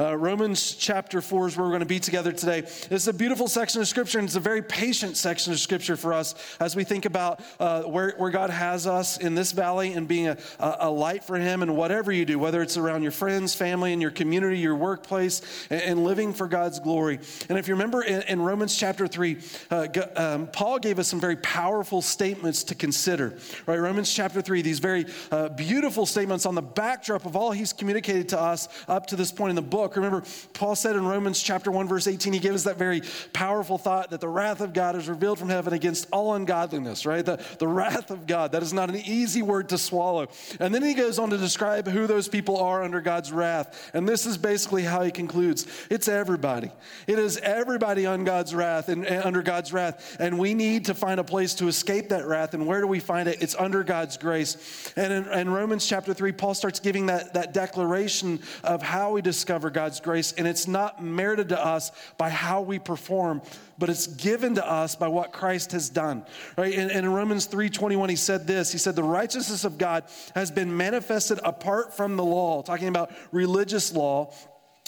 Uh, Romans chapter 4 is where we're going to be together today. It's a beautiful section of Scripture, and it's a very patient section of Scripture for us as we think about uh, where, where God has us in this valley and being a, a, light for Him and whatever you do, whether it's around your friends, family, and your community, your workplace, and, and living for God's glory. And if you remember in, in Romans chapter 3, uh, um, Paul gave us some very powerful statements to consider. Right? Romans chapter 3, these very uh, beautiful statements on the backdrop of all he's communicated to us up to this point in the book Remember, Paul said in Romans chapter 1, verse 18, he gave us that very powerful thought that the wrath of God is revealed from heaven against all ungodliness, right? The, the wrath of God. That is not an easy word to swallow. And then he goes on to describe who those people are under God's wrath. And this is basically how he concludes it's everybody. It is everybody on God's wrath and, and under God's wrath. And we need to find a place to escape that wrath. And where do we find it? It's under God's grace. And in, in Romans chapter 3, Paul starts giving that, that declaration of how we discover God's grace, and it's not merited to us by how we perform, but it's given to us by what Christ has done. Right? And, and in Romans 3:21, he said this: He said, The righteousness of God has been manifested apart from the law, talking about religious law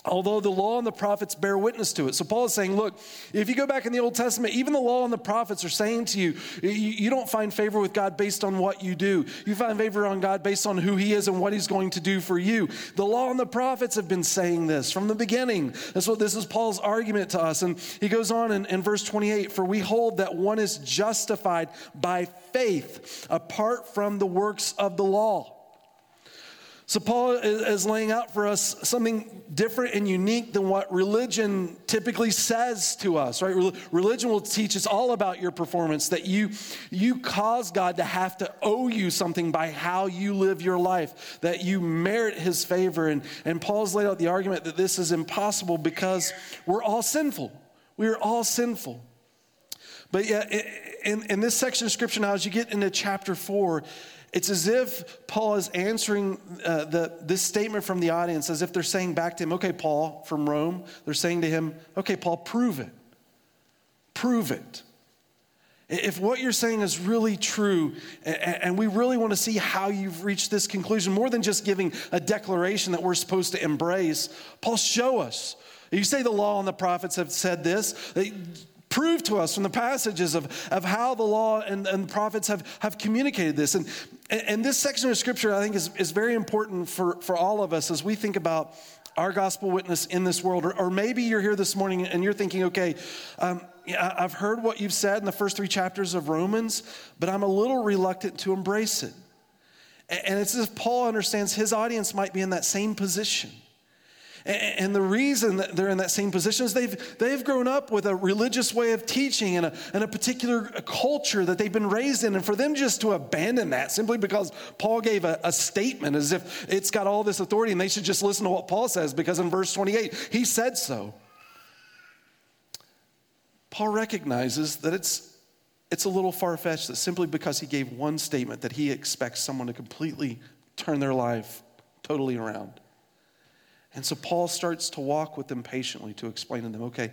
although the law and the prophets bear witness to it. So Paul is saying, look, if you go back in the Old Testament, even the law and the prophets are saying to you, you, don't find favor with God based on what you do. You find favor on God based on who he is and what he's going to do for you. The law and the prophets have been saying this from the beginning. That's what this is Paul's argument to us. And he goes on in, in verse 28, for we hold that one is justified by faith apart from the works of the law. So, Paul is laying out for us something different and unique than what religion typically says to us, right? Religion will teach us all about your performance, that you, you cause God to have to owe you something by how you live your life, that you merit his favor. And, and Paul's laid out the argument that this is impossible because we're all sinful. We are all sinful. But yet, in, in this section of scripture now, as you get into chapter four, it's as if Paul is answering uh, the, this statement from the audience as if they're saying back to him, okay, Paul from Rome, they're saying to him, okay, Paul, prove it. Prove it. If what you're saying is really true, and we really want to see how you've reached this conclusion, more than just giving a declaration that we're supposed to embrace, Paul, show us. You say the law and the prophets have said this They prove to us from the passages of, of how the law and, and the prophets have, have communicated this. And, and this section of scripture, I think, is, is very important for, for all of us as we think about our gospel witness in this world. Or, or maybe you're here this morning and you're thinking, okay, um, I've heard what you've said in the first three chapters of Romans, but I'm a little reluctant to embrace it. And it's as if Paul understands his audience might be in that same position. And the reason that they're in that same position is they've, they've grown up with a religious way of teaching and a, and a particular culture that they've been raised in. And for them just to abandon that simply because Paul gave a, a statement as if it's got all this authority and they should just listen to what Paul says because in verse 28, he said so. Paul recognizes that it's, it's a little far fetched that simply because he gave one statement that he expects someone to completely turn their life totally around. And so Paul starts to walk with them patiently to explain to them okay,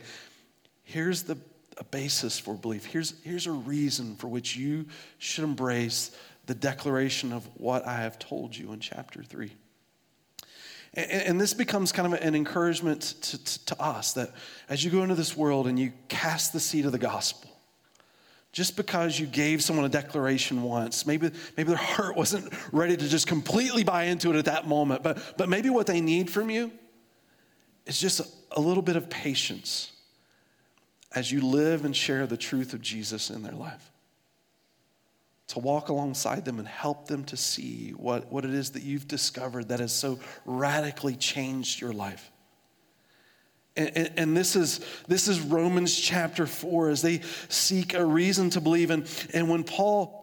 here's the a basis for belief. Here's, here's a reason for which you should embrace the declaration of what I have told you in chapter 3. And, and this becomes kind of an encouragement to, to, to us that as you go into this world and you cast the seed of the gospel, just because you gave someone a declaration once, maybe, maybe their heart wasn't ready to just completely buy into it at that moment, but, but maybe what they need from you is just a, little bit of patience as you live and share the truth of Jesus in their life. To walk alongside them and help them to see what, what it is that you've discovered that has so radically changed your life. And, and, this, is, this is Romans chapter 4 as they seek a reason to believe. And, and when Paul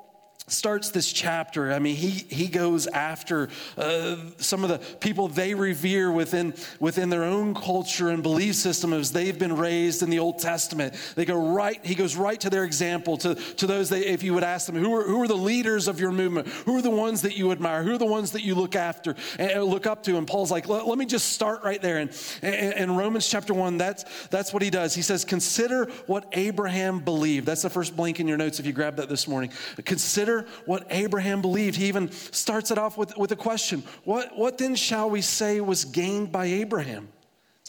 starts this chapter. I mean, he, he goes after uh, some of the people they revere within, within their own culture and belief system as they've been raised in the Old Testament. They go right, he goes right to their example, to, to those that if you would ask them, who are, who are the leaders of your movement? Who are the ones that you admire? Who are the ones that you look after and look up to? And Paul's like, let, let me just start right there. And in Romans chapter one, that's, that's what he does. He says, consider what Abraham believed. That's the first blank in your notes if you grab that this morning. Consider what Abraham believed. He even starts it off with, with a question What, what then shall we say was gained by Abraham?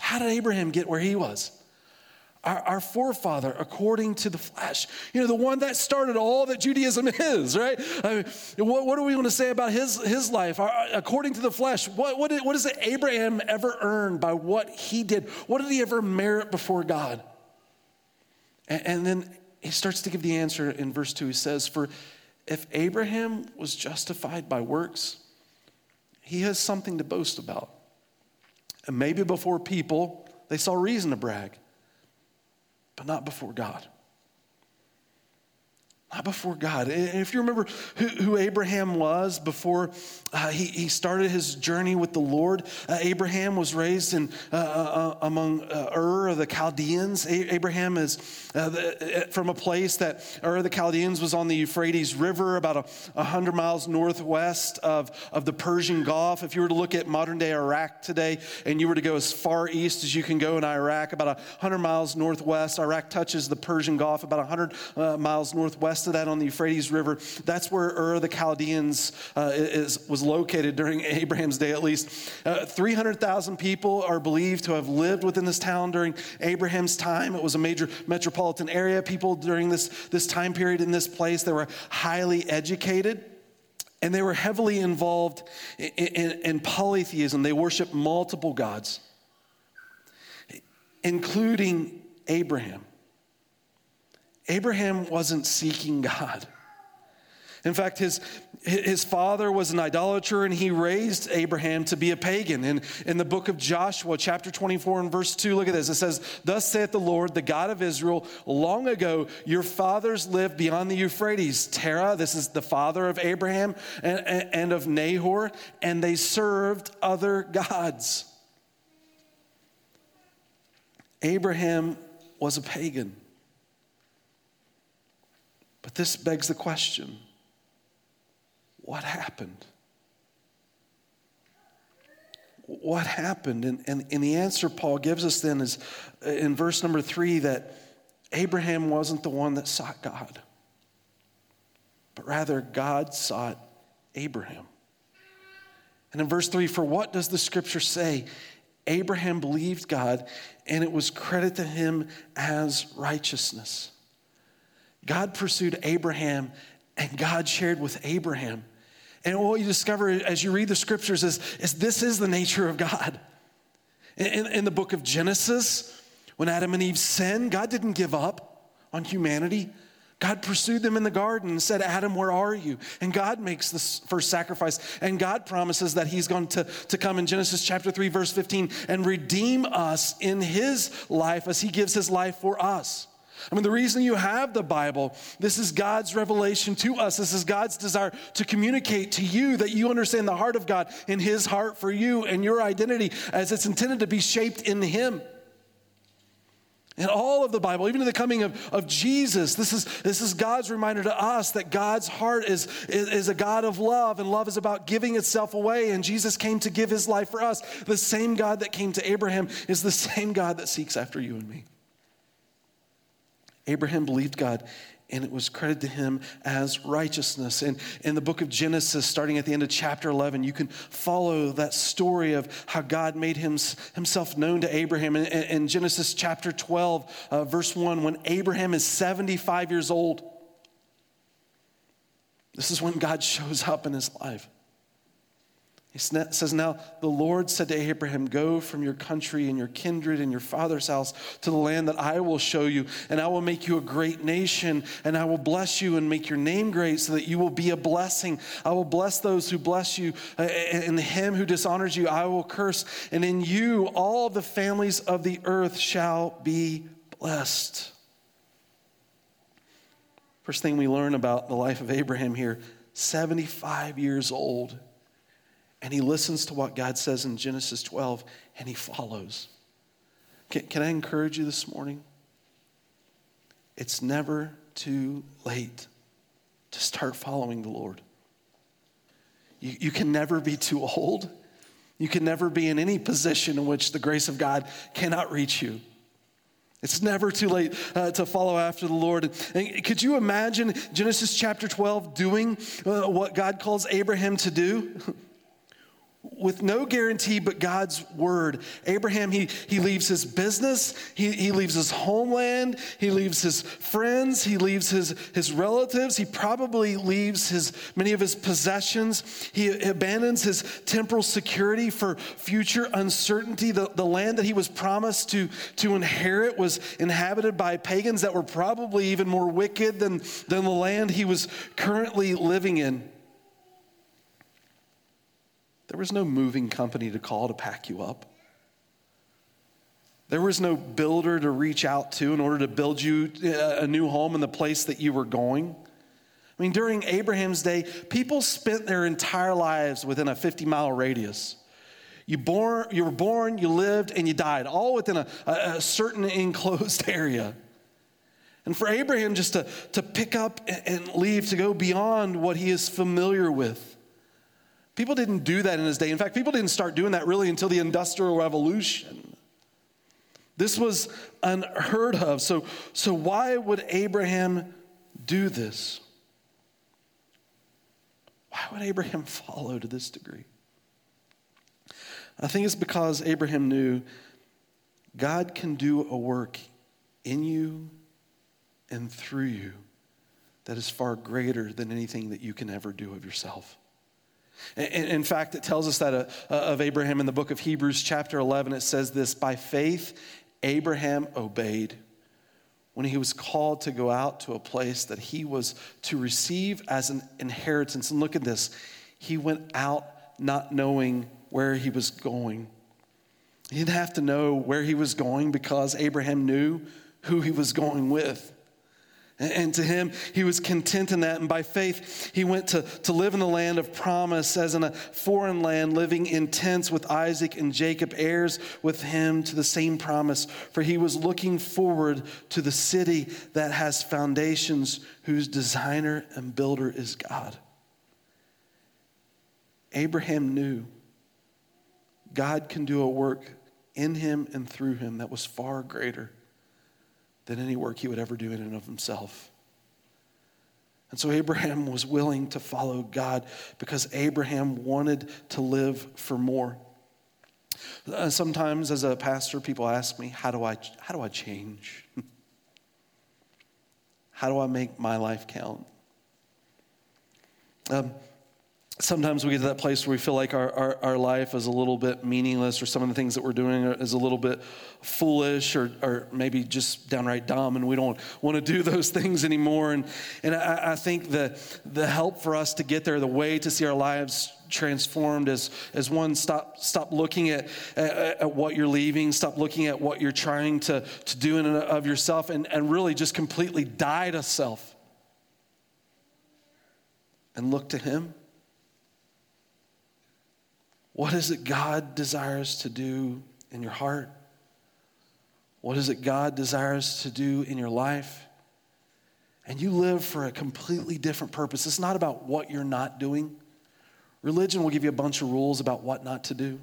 how did Abraham get where he was? Our, our, forefather according to the flesh. You know, the one that started all that Judaism is, right? I mean, what, what do we going to say about his, his life? Our, according to the flesh, what, what, did, what does Abraham ever earn by what he did? What did he ever merit before God? And, and then he starts to give the answer in verse 2. He says, For if Abraham was justified by works, he has something to boast about. And maybe before people, they saw reason to brag but not before God. Not before God. If you remember who, who Abraham was before uh, he, he started his journey with the Lord, uh, Abraham was raised in, uh, uh, uh among uh, Ur of the Chaldeans. A- Abraham is the, from a place that Ur of the Chaldeans was on the Euphrates River, about a, 100 miles northwest of, of the Persian Gulf. If you were to look at modern day Iraq today and you were to go as far east as you can go in Iraq, about 100 miles northwest, Iraq touches the Persian Gulf, about 100 miles northwest west of that on the Euphrates River. That's where Ur the Chaldeans uh, is, was located during Abraham's day, at least. Uh, 300,000 people are believed to have lived within this town during Abraham's time. It was a major metropolitan area. People during this, this time period in this place, they were highly educated and they were heavily involved in, in, in polytheism. They worshiped multiple gods, including Abraham. Abraham wasn't seeking God. In fact, his, his father was an idolater and he raised Abraham to be a pagan. And in the book of Joshua, chapter 24 and verse 2, look at this. It says, Thus saith the Lord, the God of Israel, long ago your fathers lived beyond the Euphrates. Terah, this is the father of Abraham and, and of Nahor, and they served other gods. Abraham was a pagan. But this begs the question what happened? What happened? And, and, and the answer Paul gives us then is uh, in verse number three that Abraham wasn't the one that sought God, but rather God sought Abraham. And in verse 3, for what does the scripture say? Abraham believed God, and it was credited to him as righteousness. God pursued Abraham and God shared with Abraham. And what you discover as you read the scriptures is, is this is the nature of God. In, in the book of Genesis, when Adam and Eve sinned, God didn't give up on humanity. God pursued them in the garden and said, Adam, where are you? And God makes this first sacrifice. And God promises that He's going to, to come in Genesis chapter 3, verse 15, and redeem us in His life as He gives His life for us. I mean, the reason you have the Bible, this is God's revelation to us. This is God's desire to communicate to you that you understand the heart of God in His heart for you and your identity as it's intended to be shaped in Him. In all of the Bible, even in the coming of, of Jesus, this is, this is God's reminder to us that God's heart is, is, is a God of love, and love is about giving itself away. And Jesus came to give his life for us. The same God that came to Abraham is the same God that seeks after you and me. Abraham believed God and it was credited to him as righteousness. And in the book of Genesis, starting at the end of chapter 11, you can follow that story of how God made him, himself known to Abraham. In, in Genesis chapter 12, uh, verse 1, when Abraham is 75 years old, this is when God shows up in his life. He says, Now the Lord said to Abraham, Go from your country and your kindred and your father's house to the land that I will show you, and I will make you a great nation, and I will bless you and make your name great so that you will be a blessing. I will bless those who bless you, and him who dishonors you I will curse, and in you all the families of the earth shall be blessed. First thing we learn about the life of Abraham here 75 years old and he listens to what God says in Genesis 12 and he follows. Can, can I encourage you this morning? It's never too late to start following the Lord. You, you can never be too old. You can never be in any position in which the grace of God cannot reach you. It's never too late uh, to follow after the Lord. And could you imagine Genesis chapter 12 doing uh, what God calls Abraham to do? with no guarantee but God's word. Abraham, he, he leaves his business, he, he leaves his homeland, he leaves his friends, he leaves his, his relatives, he probably leaves his, many of his possessions. He abandons his temporal security for future uncertainty. The, the land that he was promised to, to inherit was inhabited by pagans that were probably even more wicked than, than the land he was currently living in. There was no moving company to call to pack you up. There was no builder to reach out to in order to build you uh, a new home in the place that you were going. I mean, during Abraham's day, people spent their entire lives within a 50 mile radius. You, born, you were born, you lived, and you died, all within a, a certain enclosed area. And for Abraham just to, to pick up and leave, to go beyond what he is familiar with, People didn't do that in his day. In fact, people didn't start doing that really until the Industrial Revolution. This was unheard of. So, so why would Abraham do this? Why would Abraham follow to this degree? I think it's because Abraham knew God can do a work in you and through you that is far greater than anything that you can ever do of yourself. In fact, it tells us that uh, of Abraham in the book of Hebrews, chapter 11, it says this By faith, Abraham obeyed when he was called to go out to a place that he was to receive as an inheritance. And look at this he went out not knowing where he was going. He didn't have to know where he was going because Abraham knew who he was going with. And to him, he was content in that. And by faith, he went to, to live in the land of promise, as in a foreign land, living in tents with Isaac and Jacob, heirs with him to the same promise. For he was looking forward to the city that has foundations, whose designer and builder is God. Abraham knew God can do a work in him and through him that was far greater than any work he would ever do in and of himself. And so Abraham was willing to follow God because Abraham wanted to live for more. Uh, sometimes, as a pastor, people ask me, How do I, how do I change? how do I make my life count? Um, sometimes we get to that place where we feel like our, our, our, life is a little bit meaningless or some of the things that we're doing is a little bit foolish or, or maybe just downright dumb and we don't want to do those things anymore. And, and I, I think the, the help for us to get there the way to see our lives transformed as, as one stop, stop looking at, at, at, what you're leaving stop looking at what you're trying to, to do in and of yourself and, and really just completely die to self. And look to him what is it God desires to do in your heart? What is it God desires to do in your life? And you live for a completely different purpose. It's not about what you're not doing. Religion will give you a bunch of rules about what not to do.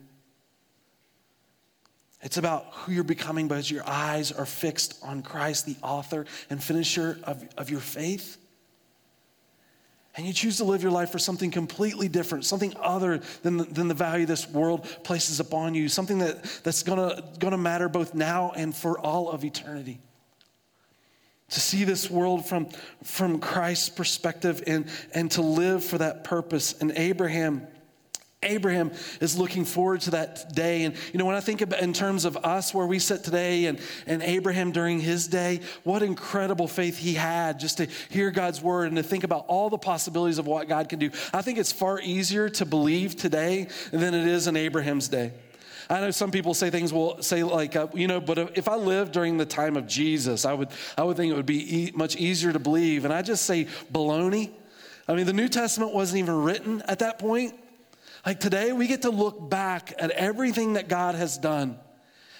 It's about who you're becoming because your eyes are fixed on Christ, the author and finisher of, of your faith and you choose to live your life for something completely different, something other than the, than the value this world places upon you, something that, that's gonna, gonna matter both now and for all of eternity. To see this world from, from Christ's perspective and, and to live for that purpose. And Abraham Abraham is looking forward to that day. And, you know, when I think about in terms of us, where we sit today, and, and Abraham during his day, what incredible faith he had just to hear God's word and to think about all the possibilities of what God can do. I think it's far easier to believe today than it is in Abraham's day. I know some people say things will say like, uh, you know, but if I lived during the time of Jesus, I would, I would think it would be e- much easier to believe. And I just say baloney. I mean, the New Testament wasn't even written at that point. Like today, we get to look back at everything that God has done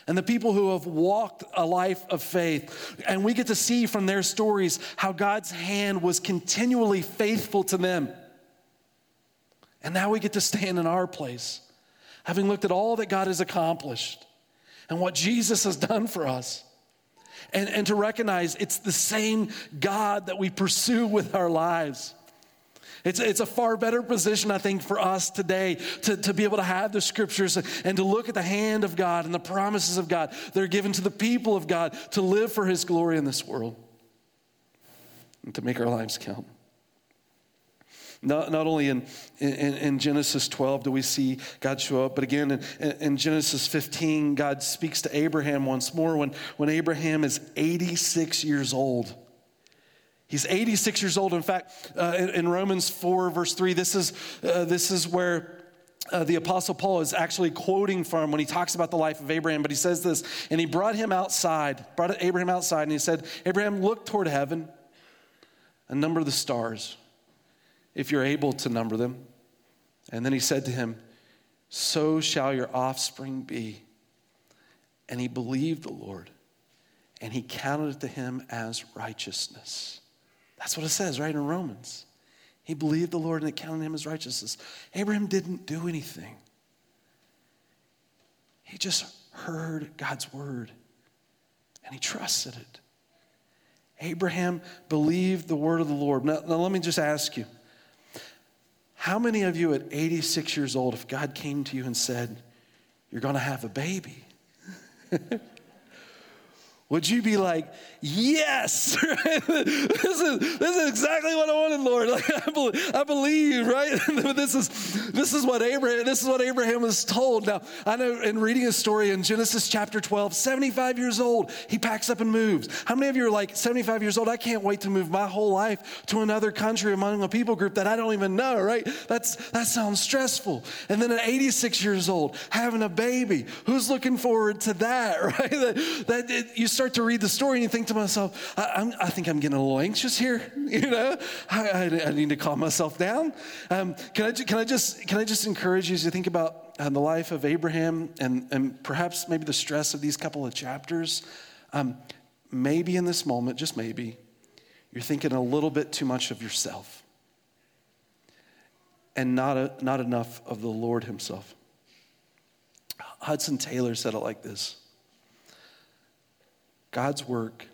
and the people who have walked a life of faith. And we get to see from their stories how God's hand was continually faithful to them. And now we get to stand in our place, having looked at all that God has accomplished and what Jesus has done for us. And, and to recognize it's the same God that we pursue with our lives. It's, it's a far better position, I think, for us today to, to be able to have the scriptures and to look at the hand of God and the promises of God that are given to the people of God to live for His glory in this world and to make our lives count. Not, not only in, in, in, Genesis 12 do we see God show up, but again in, in, Genesis 15, God speaks to Abraham once more when, when Abraham is 86 years old. He's 86 years old. In fact, uh, in, Romans 4, verse 3, this is, uh, this is where uh, the Apostle Paul is actually quoting from when he talks about the life of Abraham, but he says this, and he brought him outside, brought Abraham outside, and he said, Abraham, look toward heaven and number the stars if you're able to number them. And then he said to him, So shall your offspring be. And he believed the Lord, and he counted it to him as righteousness. That's what it says right in Romans. He believed the Lord, and it counted him as righteousness. Abraham didn't do anything, he just heard God's word, and he trusted it. Abraham believed the word of the Lord. Now, now let me just ask you how many of you at 86 years old, if God came to you and said, You're going to have a baby? Would you be like, yes, this, is, this is exactly what I wanted, Lord. Like, I, believe, I believe, right? this, is, this, is what Abraham, this is what Abraham was told. Now, I know in reading a story in Genesis chapter 12, 75 years old, he packs up and moves. How many of you are like 75 years old? I can't wait to move my whole life to another country among a people group that I don't even know, right? That's, that sounds stressful. And then at 86 years old, having a baby. Who's looking forward to that, right? That, that it, you start to read the story and you think to myself, I, I think I'm getting a little anxious here. You know, I, I, I need to calm myself down. Um, can, I, can, I just, can I just encourage you as you think about uh, the life of Abraham and, and perhaps maybe the stress of these couple of chapters? Um, maybe in this moment, just maybe, you're thinking a little bit too much of yourself and not, a, not enough of the Lord Himself. Hudson Taylor said it like this God's work,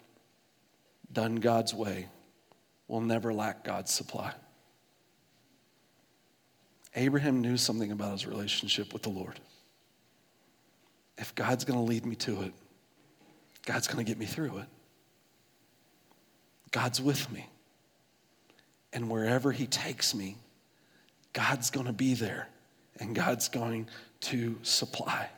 done God's way, will never lack God's supply. Abraham knew something about his relationship with the Lord. If God's going to lead me to it, God's going to get me through it. God's with me. And wherever He takes me, God's going to be there and God's going to supply.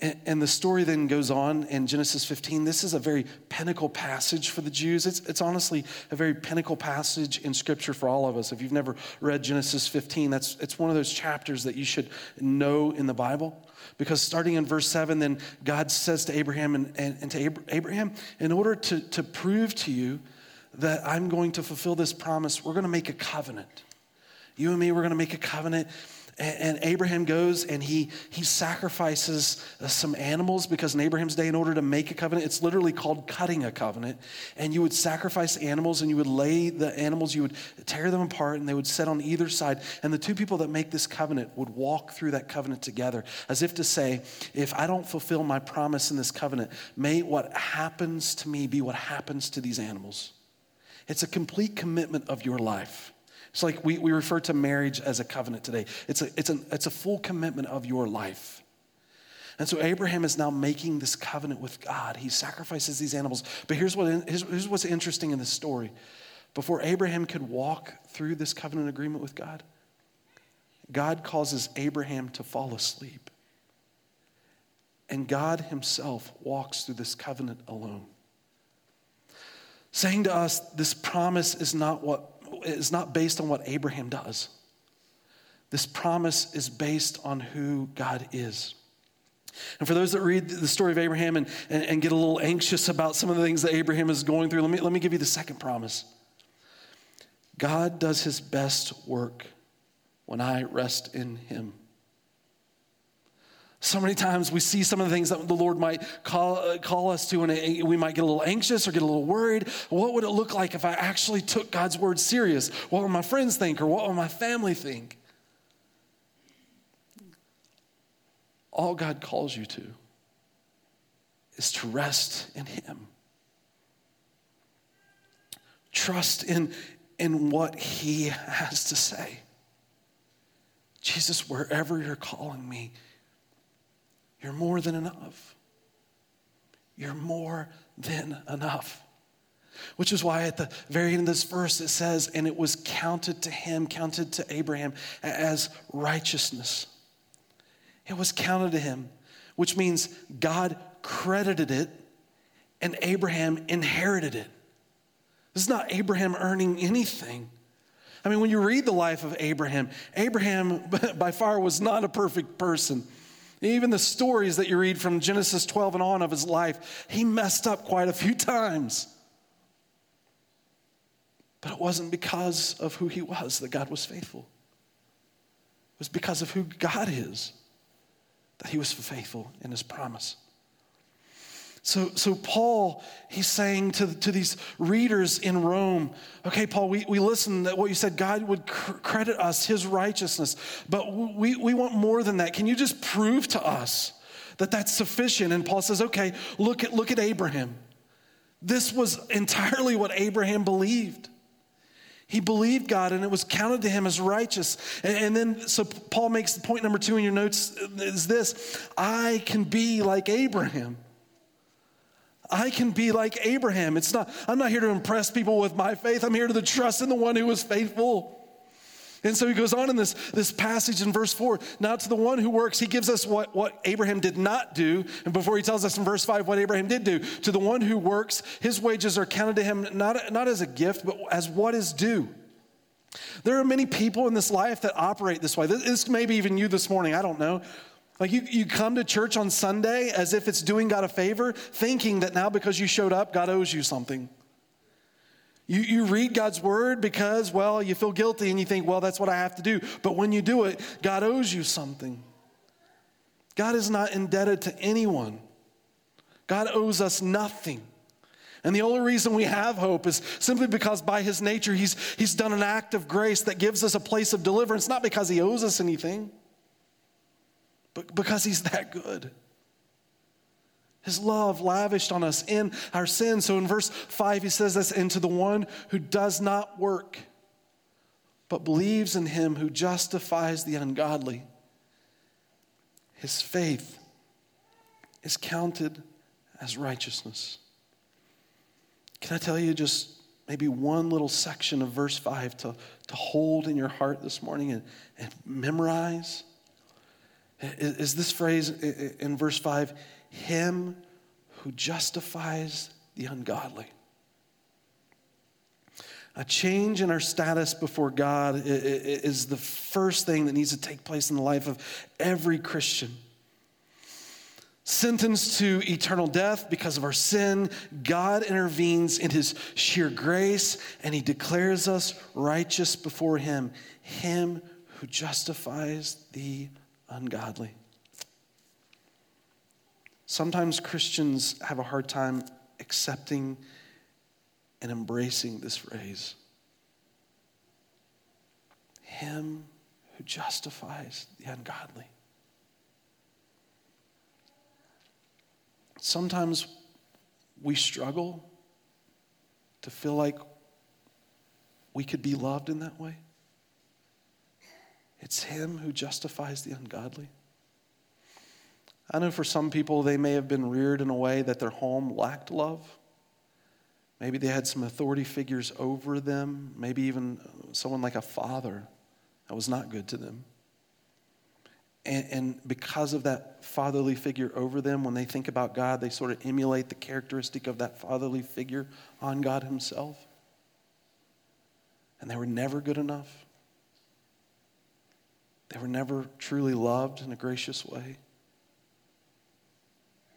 And, and, the story then goes on in Genesis 15. This is a very pinnacle passage for the Jews. It's, it's honestly a very pinnacle passage in Scripture for all of us. If you've never read Genesis 15, that's, it's one of those chapters that you should know in the Bible. Because starting in verse 7, then God says to Abraham and, and, and to Abraham, in order to, to prove to you that I'm going to fulfill this promise, we're going to make a covenant. You and me, we're going to make a covenant and, Abraham goes and he, he sacrifices uh, some animals because in Abraham's day, in order to make a covenant, it's literally called cutting a covenant. And you would sacrifice animals and you would lay the animals, you would tear them apart and they would set on either side. And the two people that make this covenant would walk through that covenant together as if to say, if I don't fulfill my promise in this covenant, may what happens to me be what happens to these animals. It's a complete commitment of your life. It's like we, we refer to marriage as a covenant today. It's a, it's, a, it's a full commitment of your life. And so Abraham is now making this covenant with God. He sacrifices these animals. But here's, what, here's what's interesting in this story. Before Abraham could walk through this covenant agreement with God, God causes Abraham to fall asleep. And God himself walks through this covenant alone. Saying to us, this promise is not what is not based on what Abraham does. This promise is based on who God is. And for those that read the story of Abraham and, and, and, get a little anxious about some of the things that Abraham is going through, let me, let me give you the second promise. God does his best work when I rest in him. So many times we see some of the things that the Lord might call, uh, call us to, and we might get a little anxious or get a little worried. What would it look like if I actually took God's word serious? What would my friends think, or what would my family think? All God calls you to is to rest in Him. Trust in, in what he has to say. Jesus, wherever you're calling me, you're more than enough. You're more than enough. Which is why at the very end of this verse it says, and it was counted to him, counted to Abraham as righteousness. It was counted to him, which means God credited it and Abraham inherited it. This is not Abraham earning anything. I mean, when you read the life of Abraham, Abraham by far was not a perfect person. Even the stories that you read from Genesis 12 and on of his life, he messed up quite a few times. But it wasn't because of who he was that God was faithful. It was because of who God is that he was faithful in his promise. So, so Paul, he's saying to, to these readers in Rome, okay, Paul, we, we listen that what you said, God would cr- credit us his righteousness, but we, we want more than that. Can you just prove to us that that's sufficient? And Paul says, okay, look at, look at Abraham. This was entirely what Abraham believed. He believed God and it was counted to him as righteous. And, and, then, so Paul makes point number two in your notes uh, is this I can be like Abraham. I can be like Abraham. It's not, I'm not here to impress people with my faith. I'm here to the trust in the one who was faithful. And so he goes on in this, this passage in verse 4. Now, to the one who works, he gives us what, what Abraham did not do. And before he tells us in verse 5 what Abraham did do, to the one who works, his wages are counted to him not, not as a gift, but as what is due. There are many people in this life that operate this way. This may be even you this morning, I don't know. Like you, you come to church on Sunday as if it's doing God a favor, thinking that now because you showed up, God owes you something. You, you read God's word because, well, you feel guilty and you think, well, that's what I have to do. But when you do it, God owes you something. God is not indebted to anyone, God owes us nothing. And the only reason we have hope is simply because by his nature, he's, he's done an act of grace that gives us a place of deliverance, not because he owes us anything because he's that good. His love lavished on us in our sin. So in verse 5, he says this, and to the one who does not work, but believes in him who justifies the ungodly, his faith is counted as righteousness. Can I tell you just maybe one little section of verse 5 to, to hold in your heart this morning and, and memorize? Is this phrase in verse 5 Him who justifies the ungodly. A change in our status before God is the first thing that needs to take place in the life of every Christian. Sentenced to eternal death because of our sin, God intervenes in his sheer grace and he declares us righteous before him, him who justifies the ungodly. Sometimes Christians have a hard time accepting and embracing this phrase Him who justifies the ungodly. Sometimes we struggle to feel like we could be loved in that way. It's Him who justifies the ungodly. I know for some people, they may have been reared in a way that their home lacked love. Maybe they had some authority figures over them, maybe even someone like a father that was not good to them. And, and, because of that fatherly figure over them, when they think about God, they sort of emulate the characteristic of that fatherly figure on God Himself. And they were never good enough. They were never truly loved in a gracious way.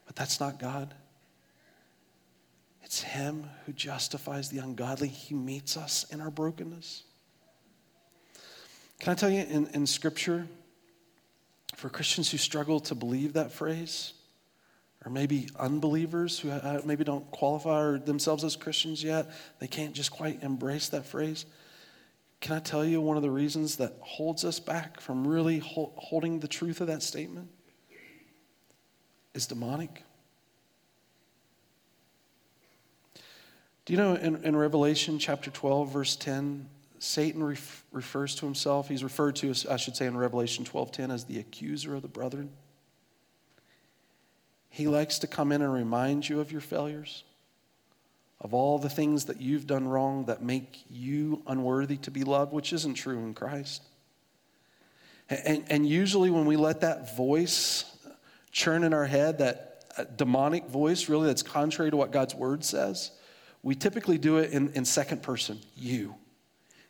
But that's not God. It's Him who justifies the ungodly. He meets us in our brokenness. Can I tell you in, in Scripture, for Christians who struggle to believe that phrase, or maybe unbelievers who uh, maybe don't qualify themselves as Christians yet, they can't just quite embrace that phrase. Can I tell you one of the reasons that holds us back from really holding the truth of that statement? Is demonic. Do you know in, in Revelation chapter 12, verse 10, Satan ref, refers to himself, he's referred to, I should say, in Revelation 12 10 as the accuser of the brethren. He likes to come in and remind you of your failures, of all the things that you've done wrong that make you unworthy to be loved, which isn't true in Christ. And, and usually, when we let that voice churn in our head, that uh, demonic voice, really, that's contrary to what God's word says, we typically do it in, in second person you.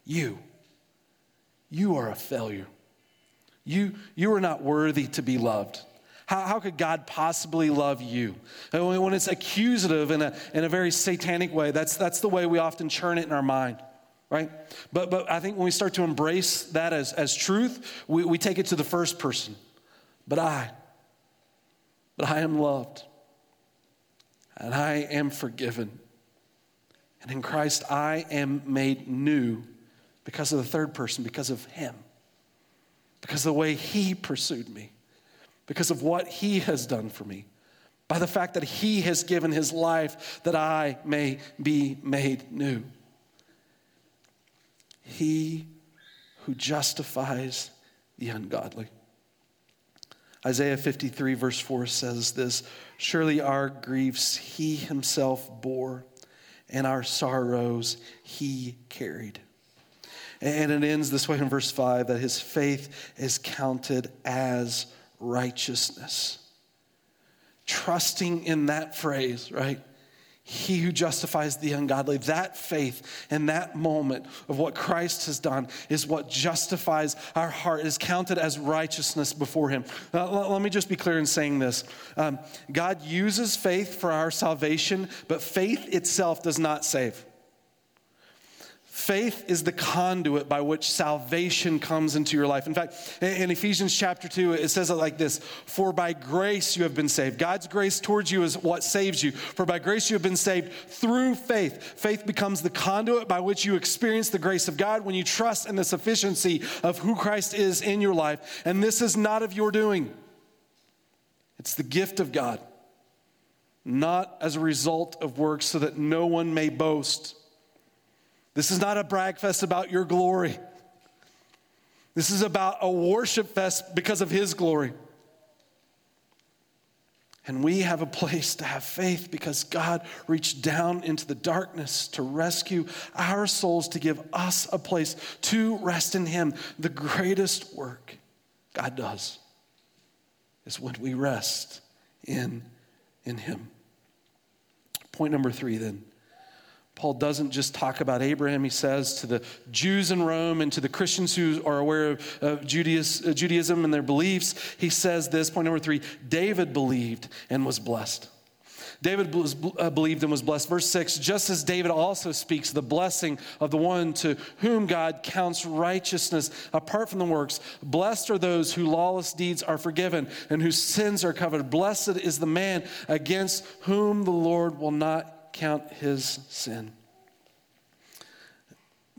You. You are a failure. You, you are not worthy to be loved. How, how could God possibly love you? When it's accusative in a, in a very satanic way, that's, that's the way we often churn it in our mind, right? But, but I think when we start to embrace that as, as truth, we, we take it to the first person. But I, but I am loved, and I am forgiven. And in Christ, I am made new because of the third person, because of Him, because of the way He pursued me, because of what He has done for me, by the fact that He has given His life that I may be made new. He who justifies the ungodly. Isaiah 53, verse 4 says this Surely our griefs he himself bore, and our sorrows he carried. And it ends this way in verse 5 that his faith is counted as righteousness. Trusting in that phrase, right? He who justifies the ungodly, that faith in that moment of what Christ has done is what justifies our heart, is counted as righteousness before Him. Uh, let me just be clear in saying this um, God uses faith for our salvation, but faith itself does not save. Faith is the conduit by which salvation comes into your life. In fact, in Ephesians chapter 2, it says it like this For by grace you have been saved. God's grace towards you is what saves you. For by grace you have been saved through faith. Faith becomes the conduit by which you experience the grace of God when you trust in the sufficiency of who Christ is in your life. And this is not of your doing, it's the gift of God, not as a result of works, so that no one may boast. This is not a brag fest about your glory. This is about a worship fest because of His glory. And we have a place to have faith because God reached down into the darkness to rescue our souls, to give us a place to rest in Him. The greatest work God does is when we rest in, in Him. Point number three, then Paul doesn't just talk about Abraham, he says to the Jews in Rome and to the Christians who are aware of uh, Judaism and their beliefs, he says this point number three David believed and was blessed. David was, uh, believed and was blessed. Verse 6 just as David also speaks the blessing of the one to whom God counts righteousness apart from the works. Blessed are those whose lawless deeds are forgiven and whose sins are covered. Blessed is the man against whom the Lord will not count his sin.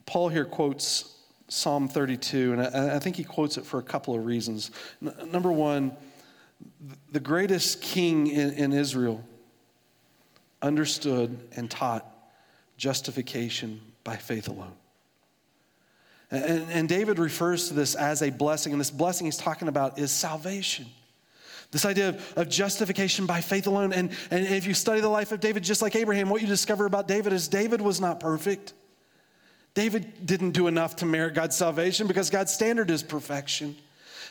Paul here quotes Psalm 32, and I, I think he quotes it for a couple of reasons. N- number one, the greatest king in, in Israel understood and taught justification by faith alone. And, and, David refers to this as a blessing, and this blessing he's talking about is salvation. This idea of, of justification by faith alone. And, and if you study the life of David, just like Abraham, what you discover about David is David was not perfect. David didn't do enough to merit God's salvation because God's standard is perfection.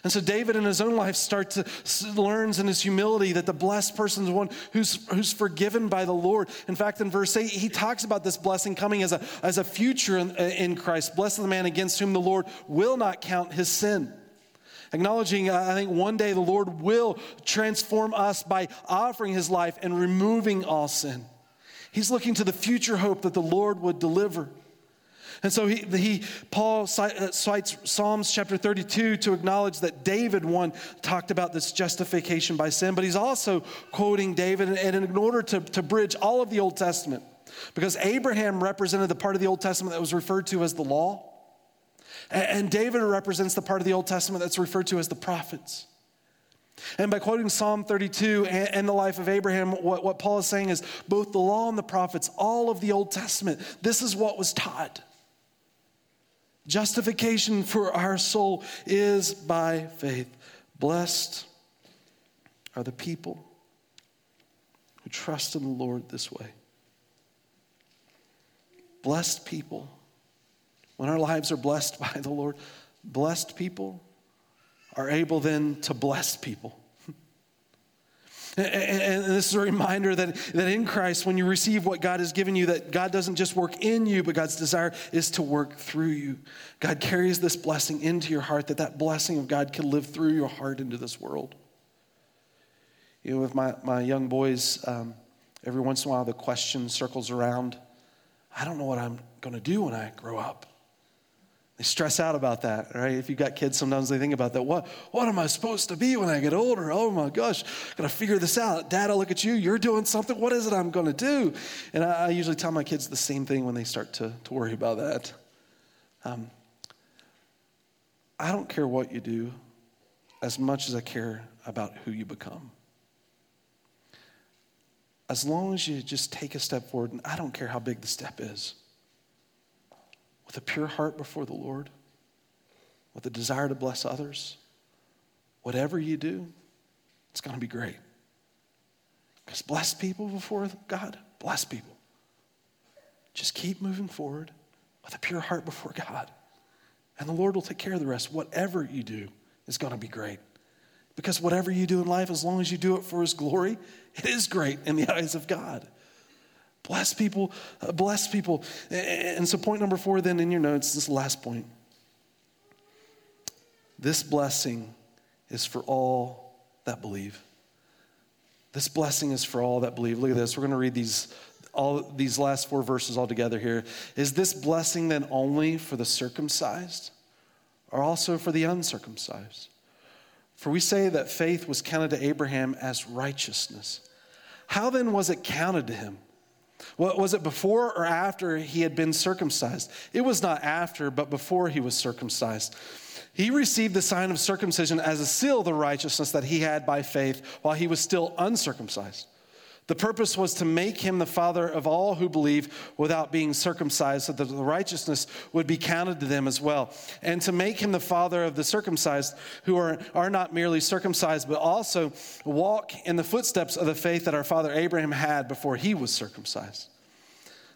And so David in his own life starts to learns in his humility that the blessed person is one who's, who's forgiven by the Lord. In fact, in verse 8, he talks about this blessing coming as a, as a future in, in Christ. Blessed the man against whom the Lord will not count his sin. Acknowledging, uh, I think one day the Lord will transform us by offering his life and removing all sin. He's looking to the future hope that the Lord would deliver. And so he, he Paul uh, cites Psalms chapter 32 to acknowledge that David one talked about this justification by sin, but he's also quoting David and in order to, to bridge all of the Old Testament, because Abraham represented the part of the Old Testament that was referred to as the law. And David represents the part of the Old Testament that's referred to as the prophets. And by quoting Psalm 32 and, the life of Abraham, what, what Paul is saying is both the law and the prophets, all of the Old Testament, this is what was taught. Justification for our soul is by faith. Blessed are the people who trust in the Lord this way. Blessed people, when our lives are blessed by the Lord, blessed people are able then to bless people. And this is a reminder that, that in Christ, when you receive what God has given you, that God doesn't just work in you, but God's desire is to work through you. God carries this blessing into your heart, that that blessing of God can live through your heart into this world. You know, with my, my young boys, um, every once in a while the question circles around I don't know what I'm going to do when I grow up. They stress out about that, right? If you've got kids, sometimes they think about that. What, what am I supposed to be when I get older? Oh my gosh, gotta figure this out. Dad, I look at you, you're doing something. What is it I'm gonna do? And I, I usually tell my kids the same thing when they start to, to worry about that. Um, I don't care what you do as much as I care about who you become. As long as you just take a step forward, and I don't care how big the step is with a pure heart before the Lord, with a desire to bless others, whatever you do, it's going to be great. Because bless people before God, bless people. Just keep moving forward with a pure heart before God. And the Lord will take care of the rest. Whatever you do is going to be great. Because whatever you do in life, as long as you do it for His glory, it is great in the eyes of God. Bless people, uh, bless people. And so, point number four, then in your notes, this last point. This blessing is for all that believe. This blessing is for all that believe. Look at this. We're going to read these all these last four verses all together here. Is this blessing then only for the circumcised or also for the uncircumcised? For we say that faith was counted to Abraham as righteousness. How then was it counted to him? Was it before or after he had been circumcised? It was not after, but before he was circumcised. He received the sign of circumcision as a seal of the righteousness that he had by faith while he was still uncircumcised. The purpose was to make him the father of all who believe without being circumcised, so that the righteousness would be counted to them as well. And to make him the father of the circumcised, who are, are not merely circumcised, but also walk in the footsteps of the faith that our father Abraham had before he was circumcised.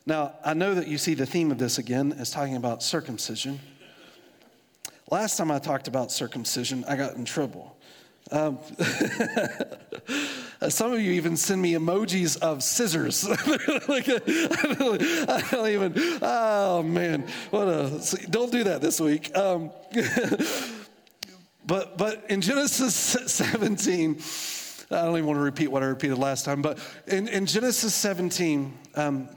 Now, I know that you see the theme of this again as talking about circumcision. Last time I talked about circumcision, I got in trouble. Um, some of you even send me emojis of scissors. like, I, don't, I, don't, even, oh man, what a, don't do that this week. Um, but, but in Genesis 17, I don't even want to repeat what I repeated last time, but in, in Genesis 17, um,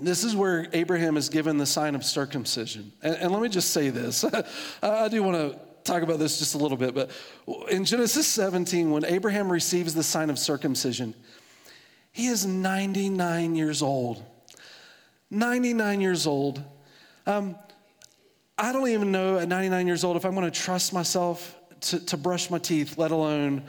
this is where Abraham is given the sign of circumcision. And, and let me just say this I do want to talk about this just a little bit, but in Genesis 17, when Abraham receives the sign of circumcision, he is 99 years old. 99 years old. Um, I don't even know at 99 years old if I'm going to trust myself to, to brush my teeth, let alone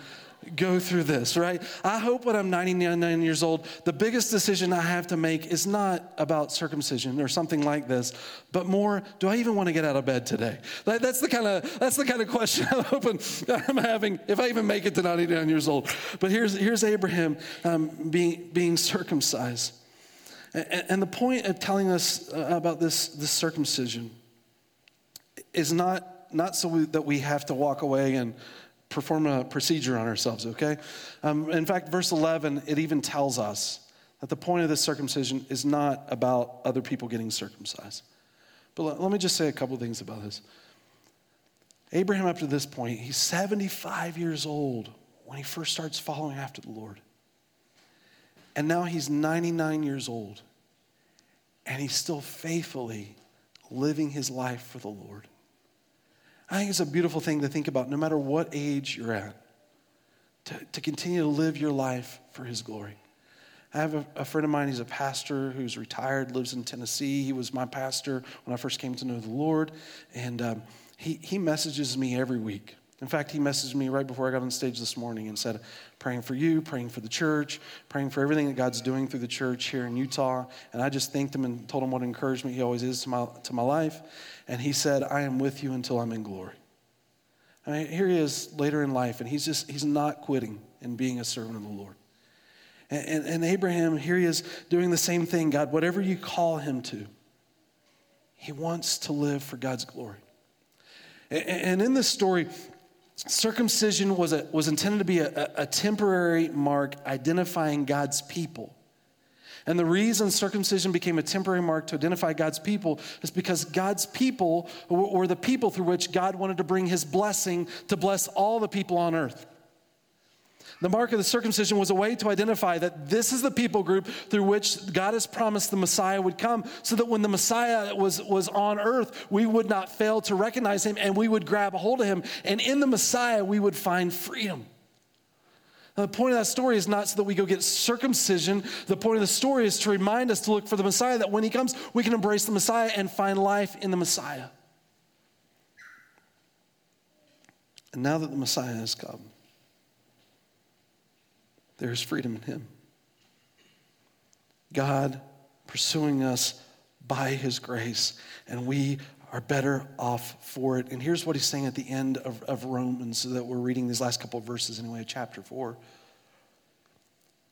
go through this, right? I hope when I'm 99 years old, the biggest decision I have to make is not about circumcision or something like this, but more, do I even want to get out of bed today? that's the kind of that's the kind of question I'm hoping I'm having if I even make it to 99 years old. But here's here's Abraham um, being being circumcised, and, and the point of telling us uh, about this this circumcision is not not so that we have to walk away and perform a procedure on ourselves, okay? Um, in fact, verse 11, it even tells us that the point of this circumcision is not about other people getting circumcised. But let, let me just say a couple things about this. Abraham, up to this point, he's 75 years old when he first starts following after the Lord. And now he's 99 years old, and he's still faithfully living his life for the Lord. I think it's a beautiful thing to think about no matter what age you're at, to, to continue to live your life for His glory. I have a, a, friend of mine, he's a pastor who's retired, lives in Tennessee. He was my pastor when I first came to know the Lord. And um, he, he messages me every week. In fact, he messaged me right before I got on stage this morning and said, praying for you, praying for the church, praying for everything that God's doing through the church here in Utah. And I just thanked him and told him what encouragement he always is to my, to my life. And he said, I am with you until I'm in glory. I mean, here he is later in life, and he's just, he's not quitting and being a servant of the Lord. And, and, and Abraham, here he is doing the same thing. God, whatever you call him to, he wants to live for God's glory. And, and in this story, circumcision was, a, was intended to be a, a temporary mark identifying God's people. And the reason circumcision became a temporary mark to identify God's people is because God's people were the people through which God wanted to bring his blessing to bless all the people on earth. The mark of the circumcision was a way to identify that this is the people group through which God has promised the Messiah would come, so that when the Messiah was, was on earth, we would not fail to recognize him and we would grab a hold of him. And in the Messiah, we would find freedom. Now, the point of that story is not so that we go get circumcision. The point of the story is to remind us to look for the Messiah, that when he comes, we can embrace the Messiah and find life in the Messiah. And now that the Messiah has come, there is freedom in him. God pursuing us by his grace, and we are better off for it. And here's what he's saying at the end of, of Romans that we're reading these last couple of verses anyway, chapter 4.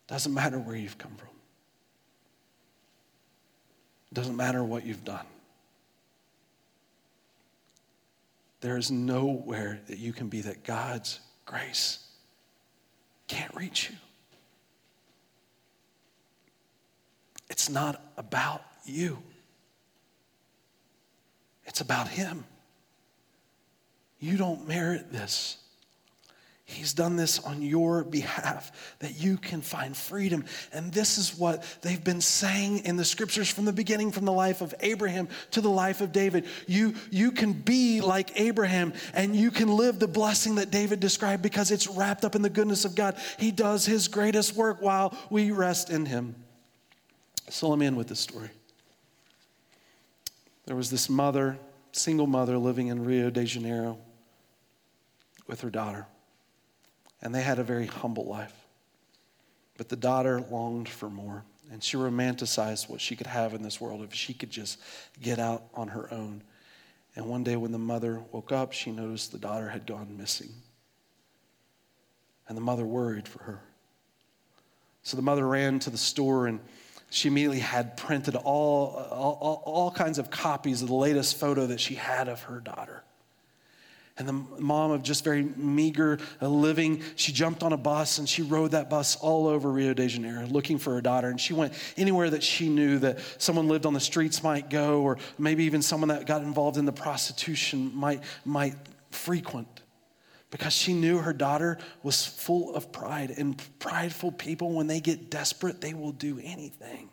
Doesn't matter where you've come from. Doesn't matter what you've done. There is nowhere that you can be that God's grace can't reach you. It's not about you. It's about Him. You don't merit this. He's done this on your behalf that you can find freedom. And this is what they've been saying in the scriptures from the beginning, from the life of Abraham to the life of David. You, you can be like Abraham and you can live the blessing that David described because it's wrapped up in the goodness of God. He does his greatest work while we rest in him. So let me end with this story. There was this mother, single mother, living in Rio de Janeiro with her daughter. And they had a very humble life. But the daughter longed for more. And she romanticized what she could have in this world if she could just get out on her own. And one day, when the mother woke up, she noticed the daughter had gone missing. And the mother worried for her. So the mother ran to the store and she immediately had printed all, all, all, kinds of copies of the latest photo that she had of her daughter. And the mom of just very meager uh, living, she jumped on a bus and she rode that bus all over Rio de Janeiro looking for her daughter. And she went anywhere that she knew that someone lived on the streets might go, or maybe even someone that got involved in the prostitution might, might frequent because she knew her daughter was full of pride. And prideful people, when they get desperate, they will do anything.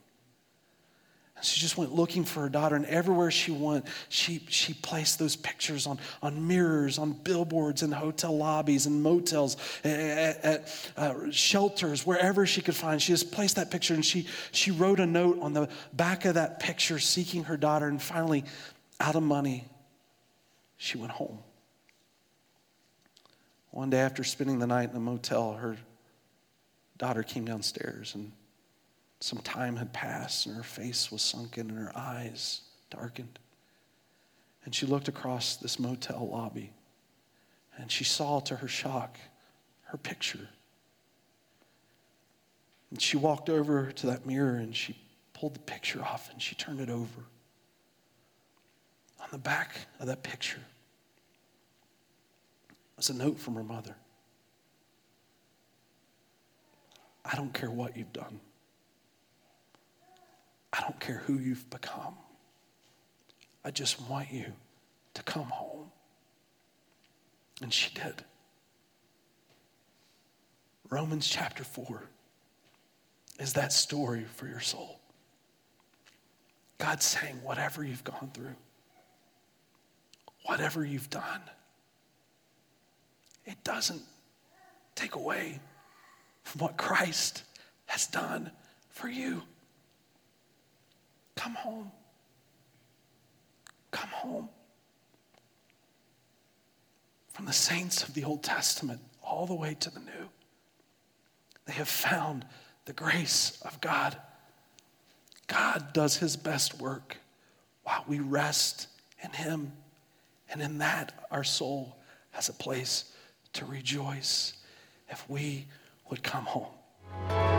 And she just went looking for her daughter, and everywhere she went, she, she placed those pictures on, on mirrors, on billboards, in hotel lobbies, and motels, at, at uh, shelters, wherever she could find. She just placed that picture, and she, she wrote a note on the back of that picture seeking her daughter. And finally, out of money, she went home. One day after spending the night in a motel, her daughter came downstairs and some time had passed and her face was sunken and her eyes darkened. And she looked across this motel lobby and she saw to her shock her picture. And she walked over to that mirror and she pulled the picture off and she turned it over. On the back of that picture was a note from her mother. I don't care what you've done. I don't care who you've become. I just want you to come home. And she did. Romans chapter 4 is that story for your soul. God's saying, whatever you've gone through, whatever you've done, it doesn't take away from what Christ has done for you. Come home. Come home. From the saints of the Old Testament all the way to the New. They have found the grace of God. God does his best work while we rest in him. And in that, our soul has a place to rejoice if we would come home.